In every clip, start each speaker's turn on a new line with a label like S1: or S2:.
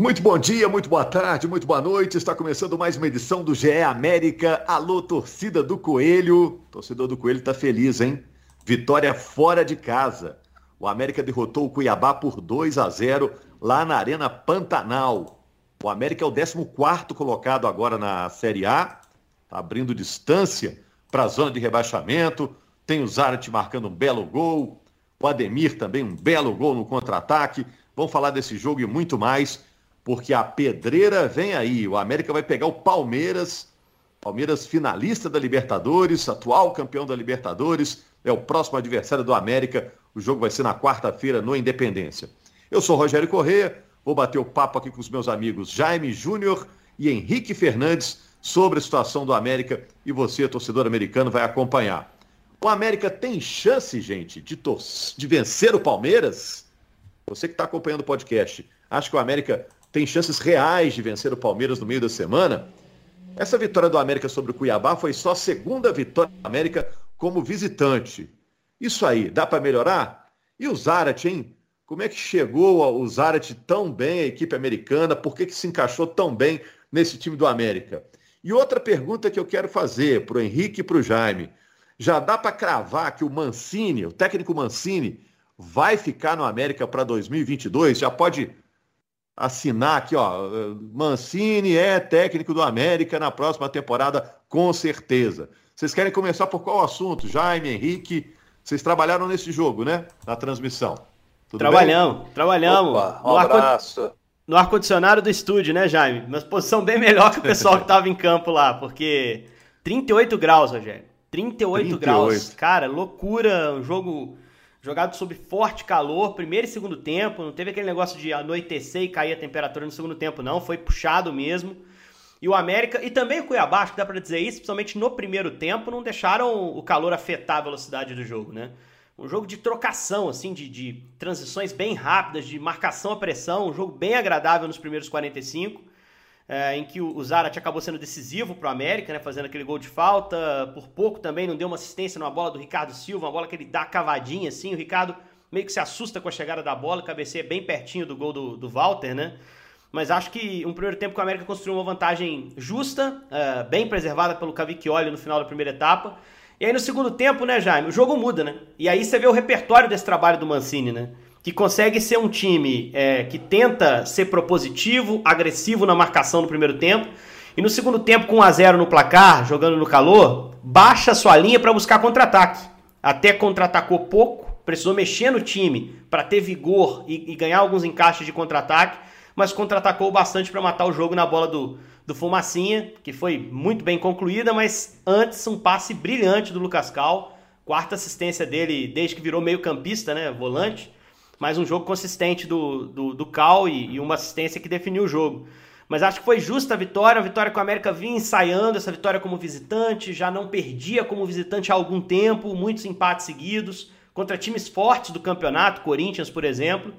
S1: Muito bom dia, muito boa tarde, muito boa noite. Está começando mais uma edição do GE América. Alô, torcida do Coelho. torcedor do Coelho está feliz, hein? Vitória fora de casa. O América derrotou o Cuiabá por 2 a 0 lá na Arena Pantanal. O América é o 14 colocado agora na Série A. Está abrindo distância para a zona de rebaixamento. Tem o Zarate marcando um belo gol. O Ademir também um belo gol no contra-ataque. Vamos falar desse jogo e muito mais porque a pedreira vem aí. O América vai pegar o Palmeiras, Palmeiras finalista da Libertadores, atual campeão da Libertadores, é o próximo adversário do América. O jogo vai ser na quarta-feira no Independência. Eu sou Rogério Corrêa, vou bater o papo aqui com os meus amigos Jaime Júnior e Henrique Fernandes sobre a situação do América e você, torcedor americano, vai acompanhar. O América tem chance, gente, de, de vencer o Palmeiras? Você que está acompanhando o podcast, acha que o América tem chances reais de vencer o Palmeiras no meio da semana. Essa vitória do América sobre o Cuiabá foi só a segunda vitória do América como visitante. Isso aí, dá para melhorar? E o Zarat, hein? Como é que chegou o Zarat tão bem, a equipe americana? Por que, que se encaixou tão bem nesse time do América? E outra pergunta que eu quero fazer para o Henrique e para o Jaime. Já dá para cravar que o Mancini, o técnico Mancini, vai ficar no América para 2022? Já pode assinar aqui, ó. Mancini é técnico do América na próxima temporada, com certeza. Vocês querem começar por qual assunto? Jaime, Henrique, vocês trabalharam nesse jogo, né? Na transmissão.
S2: Tudo trabalhamos, bem? trabalhamos.
S3: Opa, um no abraço. Ar,
S2: no ar-condicionado do estúdio, né, Jaime? Uma posição bem melhor que o pessoal que estava em campo lá, porque 38 graus, Rogério. 38, 38 graus. Cara, loucura. Um jogo jogado sob forte calor, primeiro e segundo tempo, não teve aquele negócio de anoitecer e cair a temperatura no segundo tempo, não, foi puxado mesmo. E o América, e também o Cuiabá, acho que dá para dizer isso, principalmente no primeiro tempo, não deixaram o calor afetar a velocidade do jogo, né? Um jogo de trocação, assim, de, de transições bem rápidas, de marcação à pressão, um jogo bem agradável nos primeiros 45 é, em que o Zarat acabou sendo decisivo para o América, né, fazendo aquele gol de falta. Por pouco também não deu uma assistência numa bola do Ricardo Silva, uma bola que ele dá cavadinha assim. O Ricardo meio que se assusta com a chegada da bola, cabeceia bem pertinho do gol do, do Walter, né? Mas acho que um primeiro tempo que o América construiu uma vantagem justa, uh, bem preservada pelo Cavicchioli no final da primeira etapa. E aí no segundo tempo, né, Jaime, o jogo muda, né? E aí você vê o repertório desse trabalho do Mancini, né? Que consegue ser um time é, que tenta ser propositivo, agressivo na marcação no primeiro tempo, e no segundo tempo, com 1 a 0 no placar, jogando no calor, baixa sua linha para buscar contra-ataque. Até contra-atacou pouco, precisou mexer no time para ter vigor e, e, ganhar alguns encaixes de contra-ataque, mas contra-atacou bastante para matar o jogo na bola do, do Fumacinha, que foi muito bem concluída, mas antes um passe brilhante do Lucas Cal, quarta assistência dele desde que virou meio campista, né, volante, mas um jogo consistente do, do, do Cal e, e uma assistência que definiu o jogo. Mas acho que foi justa a vitória, a vitória que o América vinha ensaiando, essa vitória como visitante, já não perdia como visitante há algum tempo, muitos empates seguidos, contra times fortes do campeonato, Corinthians, por exemplo.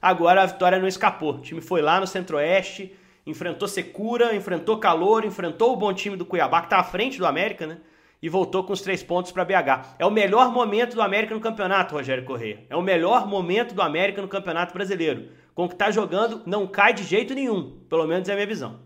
S2: Agora a vitória não escapou. O time foi lá no Centro-Oeste, enfrentou Secura, enfrentou Calor, enfrentou o bom time do Cuiabá, que está à frente do América, né? E voltou com os três pontos para BH. É o melhor momento do América no campeonato, Rogério Corrêa. É o melhor momento do América no campeonato brasileiro. Com o que está jogando, não cai de jeito nenhum. Pelo menos é a minha visão.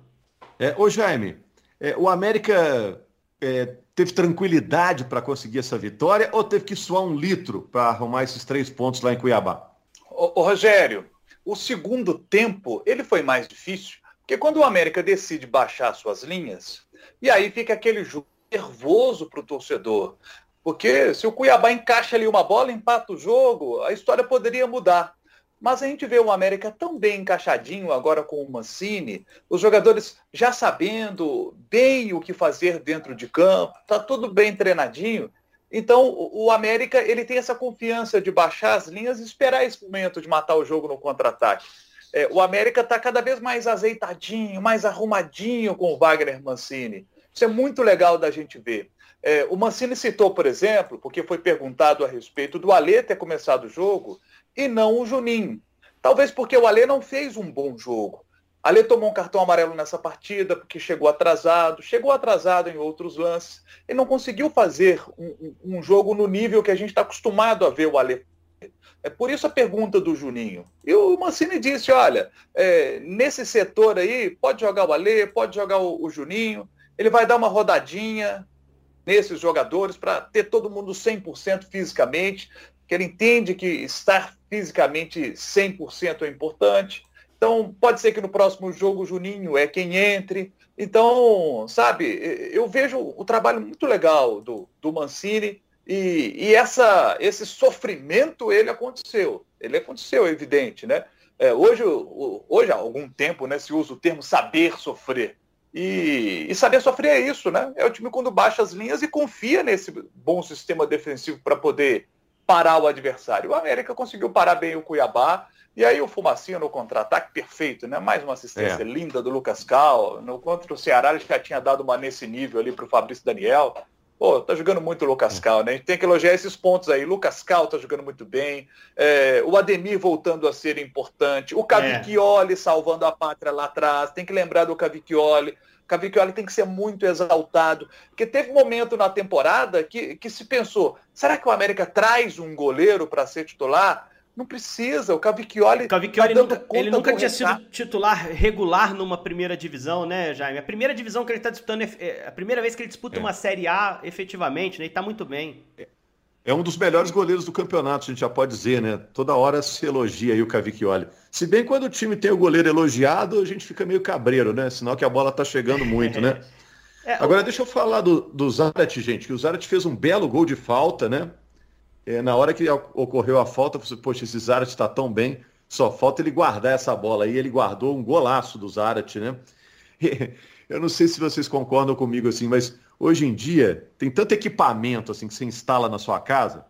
S1: É, ô Jaime, é, o América é, teve tranquilidade para conseguir essa vitória ou teve que suar um litro para arrumar esses três pontos lá em Cuiabá?
S3: Ô, ô, Rogério, o segundo tempo ele foi mais difícil, porque quando o América decide baixar suas linhas, e aí fica aquele jogo nervoso para o torcedor. Porque se o Cuiabá encaixa ali uma bola, empata o jogo, a história poderia mudar. Mas a gente vê o América tão bem encaixadinho agora com o Mancini, os jogadores já sabendo bem o que fazer dentro de campo, tá tudo bem treinadinho. Então o América ele tem essa confiança de baixar as linhas e esperar esse momento de matar o jogo no contra-ataque. É, o América está cada vez mais azeitadinho, mais arrumadinho com o Wagner Mancini. Isso é muito legal da gente ver. É, o Mancini citou, por exemplo, porque foi perguntado a respeito do Alê ter começado o jogo e não o Juninho. Talvez porque o Alê não fez um bom jogo. Alê tomou um cartão amarelo nessa partida porque chegou atrasado, chegou atrasado em outros lances e não conseguiu fazer um, um jogo no nível que a gente está acostumado a ver o Alê É por isso a pergunta do Juninho. E o Mancini disse, olha, é, nesse setor aí, pode jogar o Alê, pode jogar o, o Juninho, ele vai dar uma rodadinha nesses jogadores para ter todo mundo 100% fisicamente, que ele entende que estar fisicamente 100% é importante. Então, pode ser que no próximo jogo o Juninho é quem entre. Então, sabe, eu vejo o trabalho muito legal do, do Mancini e, e essa, esse sofrimento, ele aconteceu. Ele aconteceu, é evidente, né? É, hoje, hoje, há algum tempo, né, se usa o termo saber sofrer. E, e, saber sofrer é isso, né? É o time quando baixa as linhas e confia nesse bom sistema defensivo para poder parar o adversário. O América conseguiu parar bem o Cuiabá. E aí o Fumacinha no contra-ataque perfeito, né? Mais uma assistência é. linda do Lucas Cal. No contra o Ceará ele já tinha dado uma nesse nível ali para o Fabrício Daniel. Pô, tá jogando muito o Lucas Cal, né? A gente tem que elogiar esses pontos aí. Lucas Cal tá jogando muito bem. É, o Ademir voltando a ser importante. O Cavicchioli é. salvando a pátria lá atrás. Tem que lembrar do Cavicchioli. O Cavicchioli tem que ser muito exaltado. Porque teve um momento na temporada que, que se pensou, será que o América traz um goleiro para ser titular? Não precisa, o Cavicchioli. O
S2: Cavicchioli tá nunca, ele nunca tinha sido titular regular numa primeira divisão, né, Jaime? A primeira divisão que ele está disputando, é, a primeira vez que ele disputa é. uma Série A efetivamente, né? E está muito bem.
S1: É, é um dos melhores goleiros do campeonato, a gente já pode dizer, né? Toda hora se elogia aí o Cavicchioli. Se bem quando o time tem o goleiro elogiado, a gente fica meio cabreiro, né? Sinal que a bola está chegando muito, né? É, Agora, o... deixa eu falar do, do Zarat, gente, que o Zarat fez um belo gol de falta, né? É, na hora que ocorreu a falta, eu falei, poxa, esse Zarat está tão bem, só falta ele guardar essa bola aí. Ele guardou um golaço do Zarat, né? eu não sei se vocês concordam comigo assim, mas hoje em dia tem tanto equipamento assim que você instala na sua casa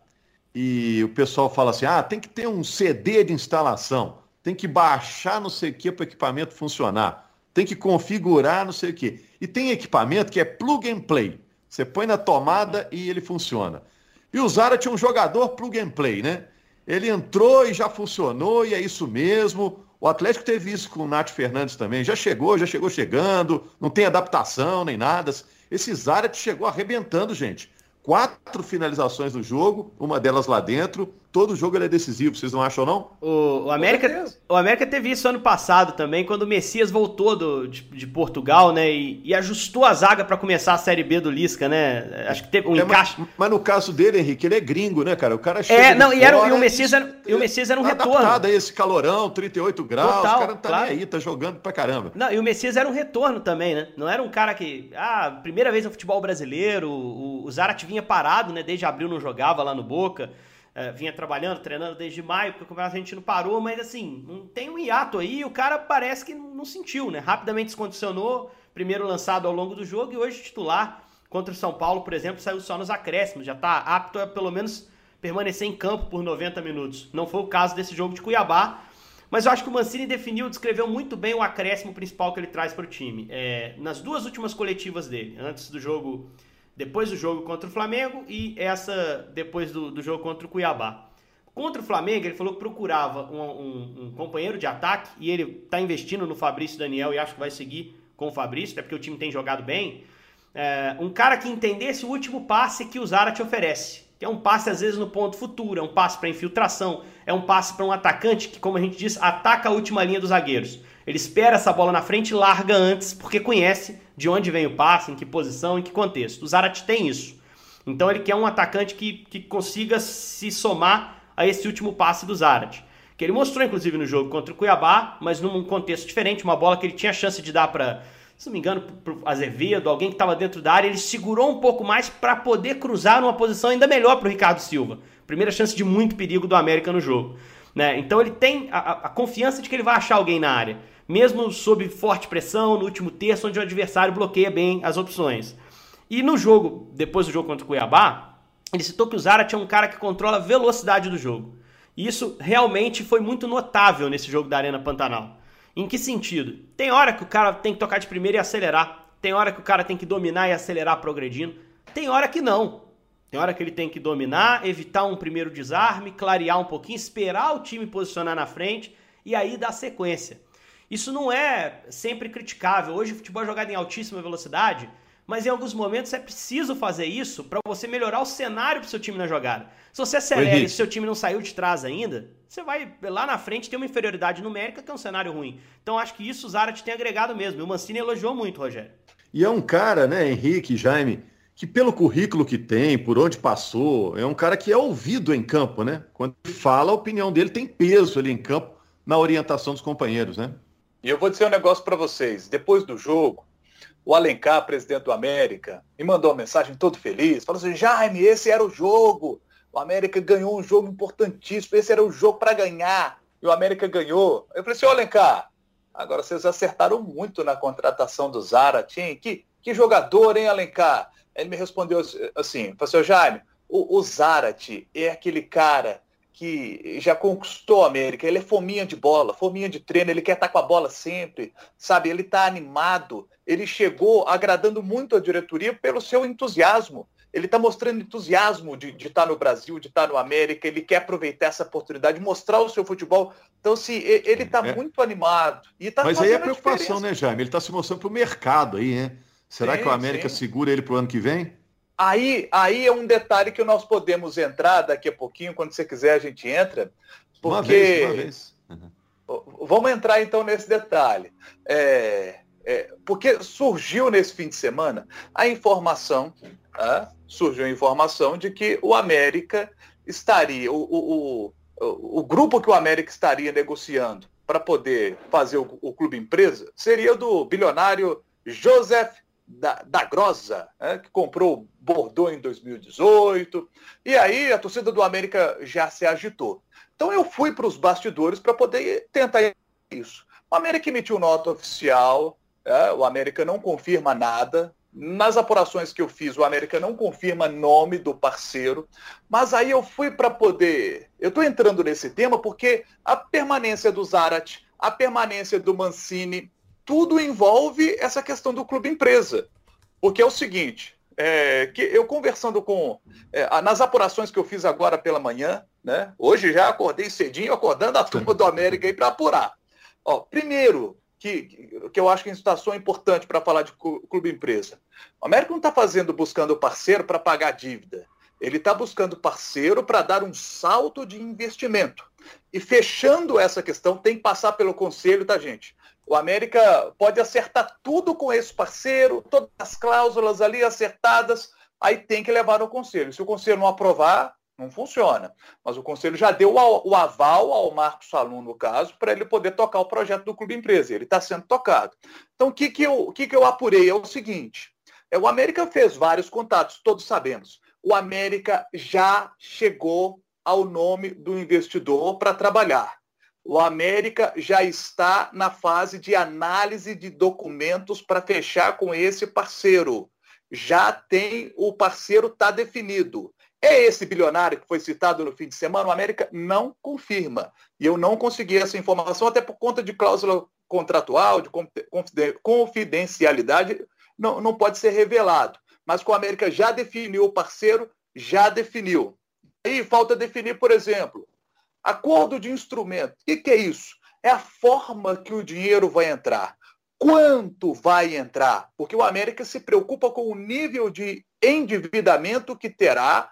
S1: e o pessoal fala assim: ah, tem que ter um CD de instalação, tem que baixar não sei o que para o equipamento funcionar, tem que configurar não sei o que. E tem equipamento que é plug and play. Você põe na tomada e ele funciona. E o Zara tinha um jogador plug and play, né? Ele entrou e já funcionou, e é isso mesmo. O Atlético teve isso com o Nath Fernandes também. Já chegou, já chegou chegando, não tem adaptação nem nada. Esse Zara chegou arrebentando, gente quatro finalizações no jogo, uma delas lá dentro. Todo jogo ele é decisivo, vocês não acham, não?
S2: O, o América, o América teve isso ano passado também, quando o Messias voltou do, de, de Portugal, né? E, e, ajustou a zaga para começar a Série B do Lisca, né? Acho que teve um é, encaixe.
S1: Mas, mas, no caso dele, Henrique, ele é gringo, né, cara? O cara
S2: chega. É, não, e, era, e o Messias era, e o Messias era um tá retorno.
S1: Adaptado a esse calorão, 38 graus, Total, o cara não tá claro. nem aí, tá jogando pra caramba.
S2: Não, e o Messias era um retorno também, né? Não era um cara que. Ah, primeira vez no futebol brasileiro, o, o Zarat vinha parado, né? desde abril não jogava lá no Boca, uh, vinha trabalhando, treinando desde maio, porque o campeonato argentino parou, mas assim, não tem um hiato aí, o cara parece que não sentiu, né? Rapidamente se condicionou, primeiro lançado ao longo do jogo e hoje titular contra o São Paulo, por exemplo, saiu só nos acréscimos, já está apto a pelo menos permanecer em campo por 90 minutos. Não foi o caso desse jogo de Cuiabá, mas eu acho que o Mancini definiu, descreveu muito bem o acréscimo principal que ele traz para o time. É, nas duas últimas coletivas dele, antes do jogo depois do jogo contra o Flamengo e essa depois do, do jogo contra o Cuiabá. Contra o Flamengo, ele falou que procurava um, um, um companheiro de ataque e ele está investindo no Fabrício Daniel e acho que vai seguir com o Fabrício, até porque o time tem jogado bem. É, um cara que entendesse o último passe que o Zara te oferece, que é um passe às vezes no ponto futuro, é um passe para infiltração, é um passe para um atacante que, como a gente diz, ataca a última linha dos zagueiros. Ele espera essa bola na frente e larga antes, porque conhece de onde vem o passe, em que posição, em que contexto. O Zarate tem isso. Então ele quer um atacante que, que consiga se somar a esse último passe do Zarate. Que ele mostrou, inclusive, no jogo contra o Cuiabá, mas num contexto diferente, uma bola que ele tinha chance de dar para, se não me engano, para o Azevedo, alguém que estava dentro da área, ele segurou um pouco mais para poder cruzar numa posição ainda melhor para o Ricardo Silva. Primeira chance de muito perigo do América no jogo. Né? Então ele tem a, a confiança de que ele vai achar alguém na área mesmo sob forte pressão, no último terço, onde o adversário bloqueia bem as opções. E no jogo, depois do jogo contra o Cuiabá, ele citou que o Zara tinha um cara que controla a velocidade do jogo. E isso realmente foi muito notável nesse jogo da Arena Pantanal. Em que sentido? Tem hora que o cara tem que tocar de primeira e acelerar. Tem hora que o cara tem que dominar e acelerar progredindo. Tem hora que não. Tem hora que ele tem que dominar, evitar um primeiro desarme, clarear um pouquinho, esperar o time posicionar na frente e aí dar sequência. Isso não é sempre criticável. Hoje o futebol é jogado em altíssima velocidade, mas em alguns momentos é preciso fazer isso para você melhorar o cenário para seu time na jogada. Se você acelera e seu time não saiu de trás ainda, você vai lá na frente ter uma inferioridade numérica que é um cenário ruim. Então acho que isso o Zarat tem agregado mesmo. E o Mancini elogiou muito, Rogério.
S1: E é um cara, né, Henrique, Jaime, que pelo currículo que tem, por onde passou, é um cara que é ouvido em campo, né? Quando ele fala, a opinião dele tem peso ali em campo na orientação dos companheiros, né?
S3: E eu vou dizer um negócio para vocês. Depois do jogo, o Alencar, presidente do América, me mandou uma mensagem todo feliz, falou assim, Jaime, esse era o jogo. O América ganhou um jogo importantíssimo, esse era o jogo para ganhar. E o América ganhou. Eu falei assim, Alencar, agora vocês acertaram muito na contratação do Zara, hein? Que, que jogador, hein, Alencar? Ele me respondeu assim, falou assim, Jaime, o, o é aquele cara que já conquistou a América, ele é fominha de bola, fominha de treino, ele quer estar com a bola sempre, sabe? Ele está animado, ele chegou agradando muito a diretoria pelo seu entusiasmo. Ele está mostrando entusiasmo de, de estar no Brasil, de estar no América, ele quer aproveitar essa oportunidade, mostrar o seu futebol. Então, se assim, ele está é. muito animado. E tá
S1: Mas aí é a preocupação, né, Jaime? Ele está se mostrando para o mercado aí, né? Será sim, que o América sim. segura ele para o ano que vem?
S3: Aí, aí é um detalhe que nós podemos entrar daqui a pouquinho, quando você quiser a gente entra. Porque... Uma vez, uma vez. Uhum. Vamos entrar então nesse detalhe. É, é, porque surgiu nesse fim de semana a informação, ah, surgiu a informação de que o América estaria, o, o, o, o grupo que o América estaria negociando para poder fazer o, o clube empresa seria do bilionário Joseph da, da Grosa, né, que comprou Bordeaux em 2018. E aí a torcida do América já se agitou. Então eu fui para os bastidores para poder tentar isso. O América emitiu nota oficial, é, o América não confirma nada. Nas apurações que eu fiz, o América não confirma nome do parceiro. Mas aí eu fui para poder. Eu estou entrando nesse tema porque a permanência do Zarat, a permanência do Mancini, tudo envolve essa questão do clube empresa. Porque é o seguinte, é, que eu conversando com. É, nas apurações que eu fiz agora pela manhã, né? Hoje já acordei cedinho, acordando a turma do América aí para apurar. Ó, primeiro, que, que eu acho que é uma situação importante para falar de clube empresa. O América não está fazendo, buscando parceiro para pagar dívida. Ele está buscando parceiro para dar um salto de investimento. E fechando essa questão, tem que passar pelo conselho, tá, gente? O América pode acertar tudo com esse parceiro, todas as cláusulas ali acertadas, aí tem que levar no conselho. Se o conselho não aprovar, não funciona. Mas o conselho já deu o aval ao Marcos Salum, no caso, para ele poder tocar o projeto do Clube Empresa. Ele está sendo tocado. Então, o que, que, eu, que, que eu apurei é o seguinte: é, o América fez vários contatos, todos sabemos. O América já chegou ao nome do investidor para trabalhar o América já está na fase de análise de documentos para fechar com esse parceiro. Já tem, o parceiro está definido. É esse bilionário que foi citado no fim de semana? O América não confirma. E eu não consegui essa informação, até por conta de cláusula contratual, de confidencialidade, não, não pode ser revelado. Mas com o América já definiu o parceiro, já definiu. Aí falta definir, por exemplo, Acordo de instrumento. O que, que é isso? É a forma que o dinheiro vai entrar. Quanto vai entrar? Porque o América se preocupa com o nível de endividamento que terá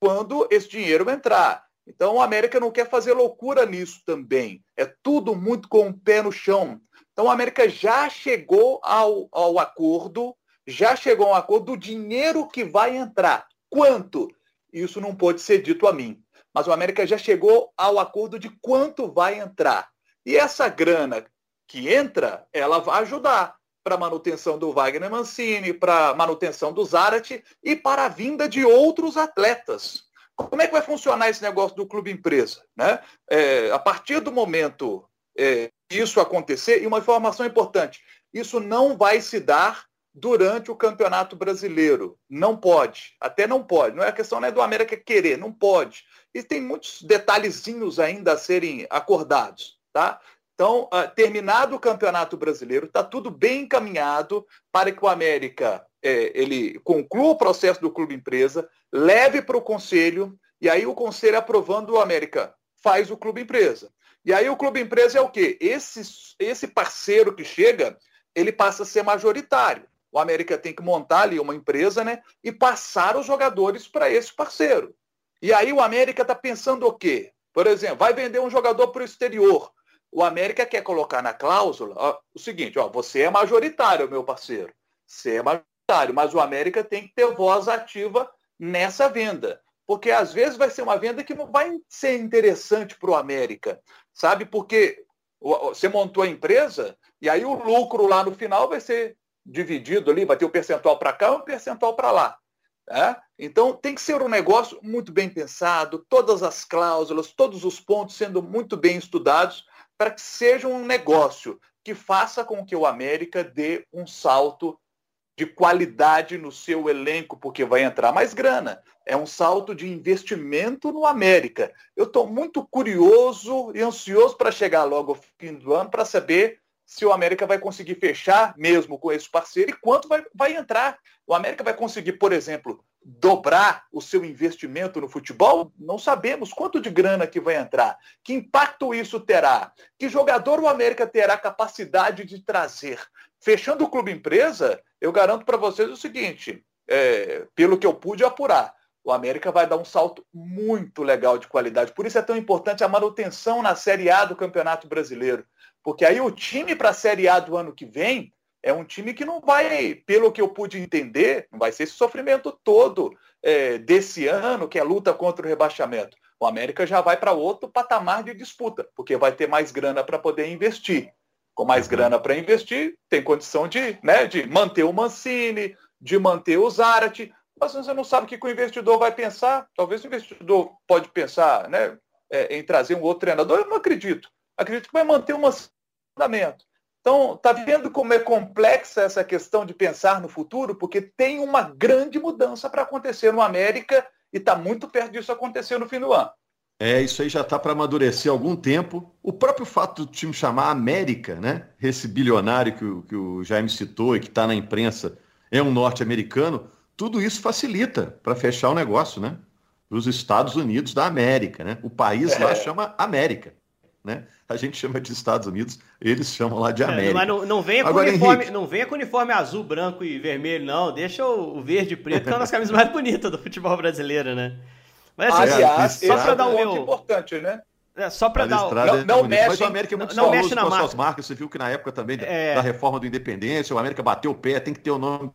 S3: quando esse dinheiro entrar. Então, o América não quer fazer loucura nisso também. É tudo muito com o pé no chão. Então, o América já chegou ao, ao acordo, já chegou ao acordo do dinheiro que vai entrar. Quanto? Isso não pode ser dito a mim mas o América já chegou ao acordo de quanto vai entrar. E essa grana que entra, ela vai ajudar para a manutenção do Wagner Mancini, para a manutenção do Zarate e para a vinda de outros atletas. Como é que vai funcionar esse negócio do clube empresa? Né? É, a partir do momento é, isso acontecer, e uma informação importante, isso não vai se dar durante o Campeonato Brasileiro. Não pode. Até não pode. Não é a questão não é do América querer, não pode. E tem muitos detalhezinhos ainda a serem acordados, tá? Então, uh, terminado o Campeonato Brasileiro, está tudo bem encaminhado para que o América é, ele conclua o processo do clube empresa, leve para o conselho, e aí o conselho aprovando o América faz o clube empresa. E aí o clube empresa é o quê? Esse, esse parceiro que chega, ele passa a ser majoritário. O América tem que montar ali uma empresa, né? E passar os jogadores para esse parceiro. E aí o América está pensando o quê? Por exemplo, vai vender um jogador para o exterior. O América quer colocar na cláusula ó, o seguinte: ó, você é majoritário, meu parceiro. Você é majoritário, mas o América tem que ter voz ativa nessa venda. Porque às vezes vai ser uma venda que não vai ser interessante para o América. Sabe? Porque você montou a empresa e aí o lucro lá no final vai ser dividido ali, vai ter um percentual para cá e um percentual para lá. Né? Então tem que ser um negócio muito bem pensado, todas as cláusulas, todos os pontos sendo muito bem estudados para que seja um negócio que faça com que o América dê um salto de qualidade no seu elenco, porque vai entrar mais grana. É um salto de investimento no América. Eu estou muito curioso e ansioso para chegar logo ao fim do ano para saber se o América vai conseguir fechar mesmo com esse parceiro e quanto vai, vai entrar. O América vai conseguir, por exemplo, dobrar o seu investimento no futebol? Não sabemos quanto de grana que vai entrar. Que impacto isso terá? Que jogador o América terá capacidade de trazer? Fechando o clube empresa, eu garanto para vocês o seguinte, é, pelo que eu pude apurar, o América vai dar um salto muito legal de qualidade. Por isso é tão importante a manutenção na Série A do Campeonato Brasileiro. Porque aí o time para a Série A do ano que vem é um time que não vai, pelo que eu pude entender, não vai ser esse sofrimento todo é, desse ano, que é luta contra o rebaixamento. O América já vai para outro patamar de disputa, porque vai ter mais grana para poder investir. Com mais uhum. grana para investir, tem condição de, né, de manter o Mancini, de manter o Zarate. Mas você não sabe o que o investidor vai pensar. Talvez o investidor pode pensar né, é, em trazer um outro treinador. Eu não acredito. Acredito que vai manter um fundamento. Então, está vendo como é complexa essa questão de pensar no futuro? Porque tem uma grande mudança para acontecer no América e está muito perto disso acontecer no fim do ano.
S1: É, isso aí já está para amadurecer há algum tempo. O próprio fato do time chamar América, né? Esse bilionário que o, que o Jaime citou e que está na imprensa é um norte-americano, tudo isso facilita para fechar o negócio, né? Os Estados Unidos da América, né? O país é. lá chama América né? A gente chama de Estados Unidos, eles chamam lá de América. É,
S2: mas não, não, venha com Agora, uniforme, não venha com uniforme azul, branco e vermelho, não. Deixa o, verde e preto, que é uma das camisas mais bonitas do futebol brasileiro, né?
S3: Mas assim, Aliás, só para dar um meu... importante, né?
S2: É, só para dar
S1: o... Não, não mexe, Mas o América é muito não, mexe na com marca. suas marcas. Você viu que na época também é... da reforma do Independência, o América bateu o pé, tem que ter o nome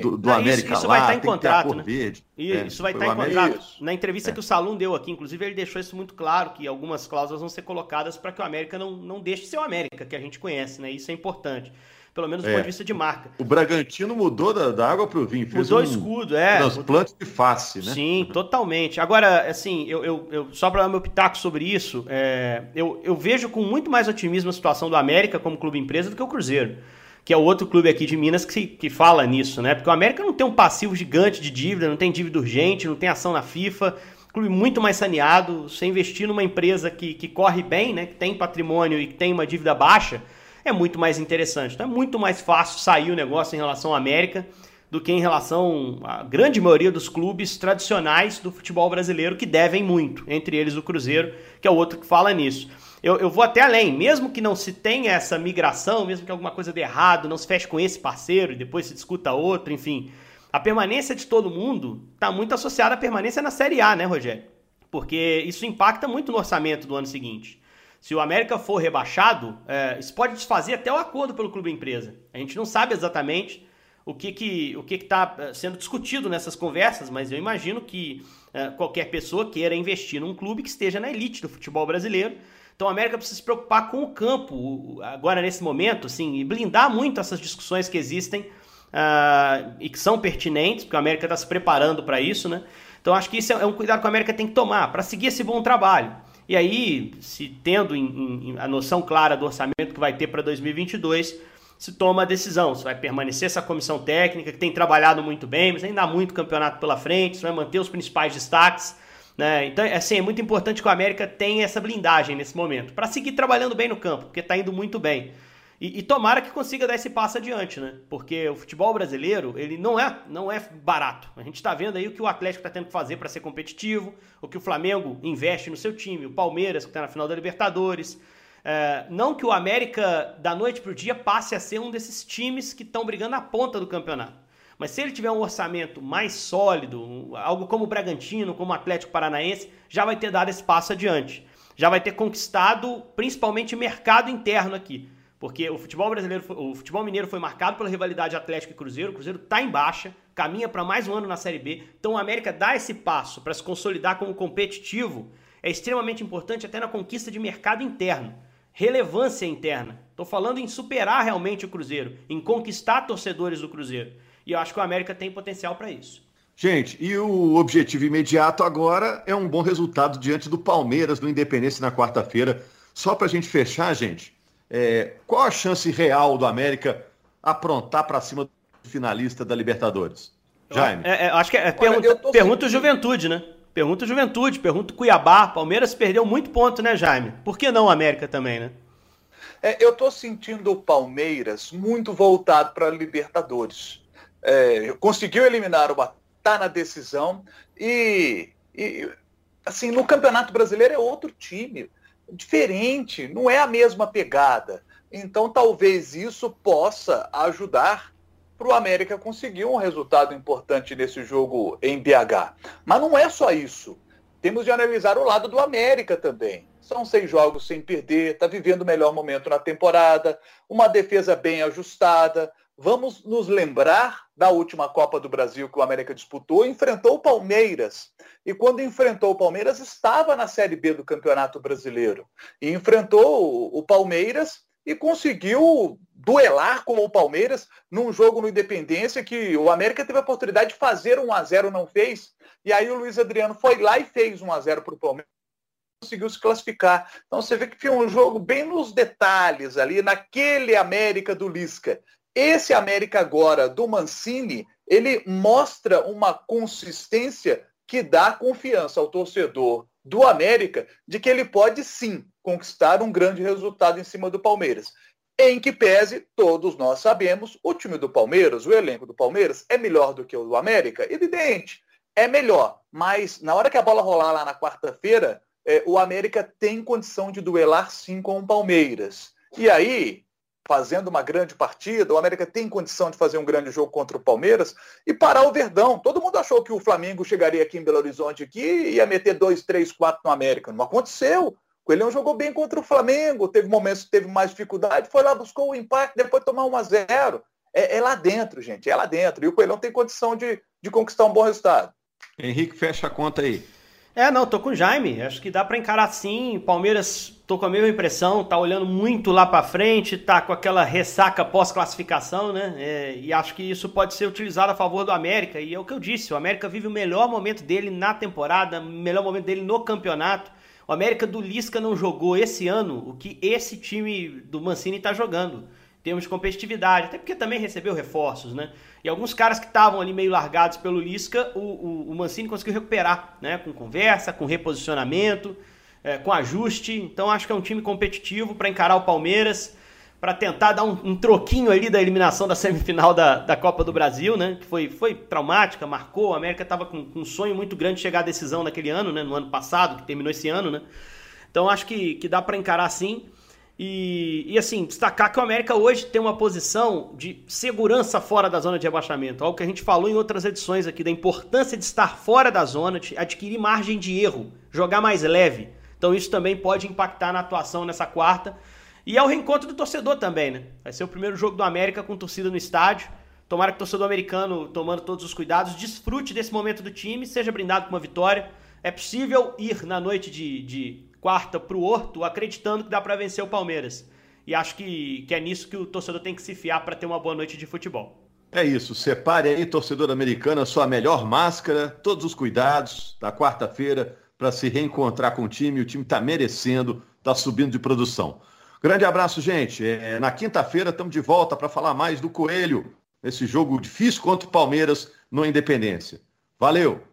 S1: do, do não, América isso, isso lá, vai estar em contrato, né? Verde.
S2: É, isso, vai estar em contrato. Isso. Na entrevista é. que o Salum deu aqui, inclusive, ele deixou isso muito claro, que algumas cláusulas vão ser colocadas para que o América não, não deixe de ser o América, que a gente conhece, né? Isso é importante. Pelo menos do é. ponto de vista de marca.
S1: O Bragantino mudou da, da água para o vinho.
S2: Fez mudou um escudo, é.
S1: Transplante de face, né?
S2: Sim, totalmente. Agora, assim, eu, eu, eu só para dar meu pitaco sobre isso, é, eu, eu vejo com muito mais otimismo a situação do América como clube empresa do que o Cruzeiro que é o outro clube aqui de Minas que, que fala nisso, né? Porque o América não tem um passivo gigante de dívida, não tem dívida urgente, não tem ação na FIFA, clube muito mais saneado, você investir numa empresa que, que corre bem, né? Que tem patrimônio e que tem uma dívida baixa, é muito mais interessante. Então é muito mais fácil sair o negócio em relação à América do que em relação à grande maioria dos clubes tradicionais do futebol brasileiro que devem muito, entre eles o Cruzeiro, que é o outro que fala nisso. Eu, eu vou até além, mesmo que não se tenha essa migração, mesmo que alguma coisa dê errado, não se feche com esse parceiro e depois se discuta outro, enfim. A permanência de todo mundo está muito associada à permanência na Série A, né, Rogério? Porque isso impacta muito no orçamento do ano seguinte. Se o América for rebaixado, é, isso pode desfazer até o acordo pelo clube empresa. A gente não sabe exatamente o que que o que está é, sendo discutido nessas conversas, mas eu imagino que é, qualquer pessoa queira investir num clube que esteja na elite do futebol brasileiro então a América precisa se preocupar com o campo agora nesse momento, assim, e blindar muito essas discussões que existem uh, e que são pertinentes, porque a América está se preparando para isso, né? Então acho que isso é um cuidado que a América tem que tomar para seguir esse bom trabalho. E aí, se tendo em, em, a noção clara do orçamento que vai ter para 2022, se toma a decisão. Se vai permanecer essa comissão técnica que tem trabalhado muito bem, mas ainda há muito campeonato pela frente, se vai manter os principais destaques né? Então, assim, é muito importante que o América tenha essa blindagem nesse momento, para seguir trabalhando bem no campo, porque está indo muito bem. E, e, tomara que consiga dar esse passo adiante, né? Porque o futebol brasileiro, ele não é, não é barato. A gente está vendo aí o que o Atlético está tendo que fazer para ser competitivo, o que o Flamengo investe no seu time, o Palmeiras, que está na final da Libertadores. É, não que o América, da noite para o dia, passe a ser um desses times que estão brigando na ponta do campeonato. Mas se ele tiver um orçamento mais sólido, algo como o Bragantino, como o Atlético Paranaense, já vai ter dado esse passo adiante. Já vai ter conquistado principalmente mercado interno aqui. Porque o futebol brasileiro, o futebol mineiro foi marcado pela rivalidade Atlético e Cruzeiro. O Cruzeiro está em baixa, caminha para mais um ano na Série B. Então o América dá esse passo para se consolidar como competitivo. É extremamente importante até na conquista de mercado interno relevância interna. Estou falando em superar realmente o Cruzeiro, em conquistar torcedores do Cruzeiro. E eu acho que o América tem potencial para isso.
S1: Gente, e o objetivo imediato agora é um bom resultado diante do Palmeiras no Independência na quarta-feira. Só para a gente fechar, gente, é, qual a chance real do América aprontar para cima do finalista da Libertadores?
S2: Jaime. É, é, acho que é, é pergunta, pergunta Juventude, né? Pergunta Juventude, pergunta Cuiabá. Palmeiras perdeu muito ponto, né, Jaime? Por que não América também, né?
S3: É, eu tô sentindo o Palmeiras muito voltado para a Libertadores. É, conseguiu eliminar o tá na decisão e, e, assim no Campeonato Brasileiro é outro time, diferente, não é a mesma pegada. Então talvez isso possa ajudar para o América conseguir um resultado importante nesse jogo em BH. Mas não é só isso. Temos de analisar o lado do América também. São seis jogos sem perder, está vivendo o melhor momento na temporada, uma defesa bem ajustada. Vamos nos lembrar da última Copa do Brasil que o América disputou, enfrentou o Palmeiras. E quando enfrentou o Palmeiras, estava na Série B do Campeonato Brasileiro. E enfrentou o Palmeiras e conseguiu duelar com o Palmeiras num jogo no Independência que o América teve a oportunidade de fazer 1 a 0 não fez. E aí o Luiz Adriano foi lá e fez 1 a 0 para o Palmeiras conseguiu se classificar. Então você vê que foi um jogo bem nos detalhes ali, naquele América do Lisca. Esse América agora do Mancini, ele mostra uma consistência que dá confiança ao torcedor do América de que ele pode sim conquistar um grande resultado em cima do Palmeiras. Em que pese, todos nós sabemos, o time do Palmeiras, o elenco do Palmeiras, é melhor do que o do América? Evidente, é melhor. Mas na hora que a bola rolar lá na quarta-feira, é, o América tem condição de duelar sim com o Palmeiras. E aí, fazendo uma grande partida, o América tem condição de fazer um grande jogo contra o Palmeiras e parar o Verdão. Todo mundo achou que o Flamengo chegaria aqui em Belo Horizonte aqui e ia meter 2, 3, 4 no América. Não aconteceu. O Coelhão jogou bem contra o Flamengo, teve momentos que teve mais dificuldade, foi lá, buscou o empate, depois tomar 1 a 0 é, é, lá dentro, gente, é lá dentro. E o Coelhão tem condição de, de conquistar um bom resultado.
S1: Henrique, fecha a conta aí.
S2: É, não, tô com o Jaime. Acho que dá para encarar sim. Palmeiras, tô com a mesma impressão, tá olhando muito lá para frente, tá com aquela ressaca pós-classificação, né? É, e acho que isso pode ser utilizado a favor do América. E é o que eu disse, o América vive o melhor momento dele na temporada, o melhor momento dele no campeonato. O América do Lisca não jogou esse ano o que esse time do Mancini está jogando. Termos de competitividade, até porque também recebeu reforços, né? E alguns caras que estavam ali meio largados pelo Lisca, o, o, o, Mancini conseguiu recuperar, né? Com conversa, com reposicionamento, é, com ajuste. Então acho que é um time competitivo para encarar o Palmeiras para tentar dar um, um, troquinho ali da eliminação da semifinal da, da Copa do Brasil, né? Que foi, foi traumática, marcou. A América estava com, com, um sonho muito grande de chegar à decisão naquele ano, né? No ano passado, que terminou esse ano, né? Então acho que, que dá para encarar sim. E, e assim, destacar que o América hoje tem uma posição de segurança fora da zona de rebaixamento. Algo que a gente falou em outras edições aqui, da importância de estar fora da zona, de adquirir margem de erro, jogar mais leve. Então isso também pode impactar na atuação nessa quarta. E é o reencontro do torcedor também, né? Vai ser o primeiro jogo do América com torcida no estádio. Tomara que o torcedor americano, tomando todos os cuidados, desfrute desse momento do time, seja brindado com uma vitória. É possível ir na noite de, de quarta para o Horto acreditando que dá para vencer o Palmeiras. E acho que, que é nisso que o torcedor tem que se fiar para ter uma boa noite de futebol.
S1: É isso, separe aí, torcedor americano, sua melhor máscara, todos os cuidados da quarta-feira para se reencontrar com o time. O time está merecendo, está subindo de produção. Grande abraço, gente. É, na quinta-feira estamos de volta para falar mais do Coelho, nesse jogo difícil contra o Palmeiras no Independência. Valeu!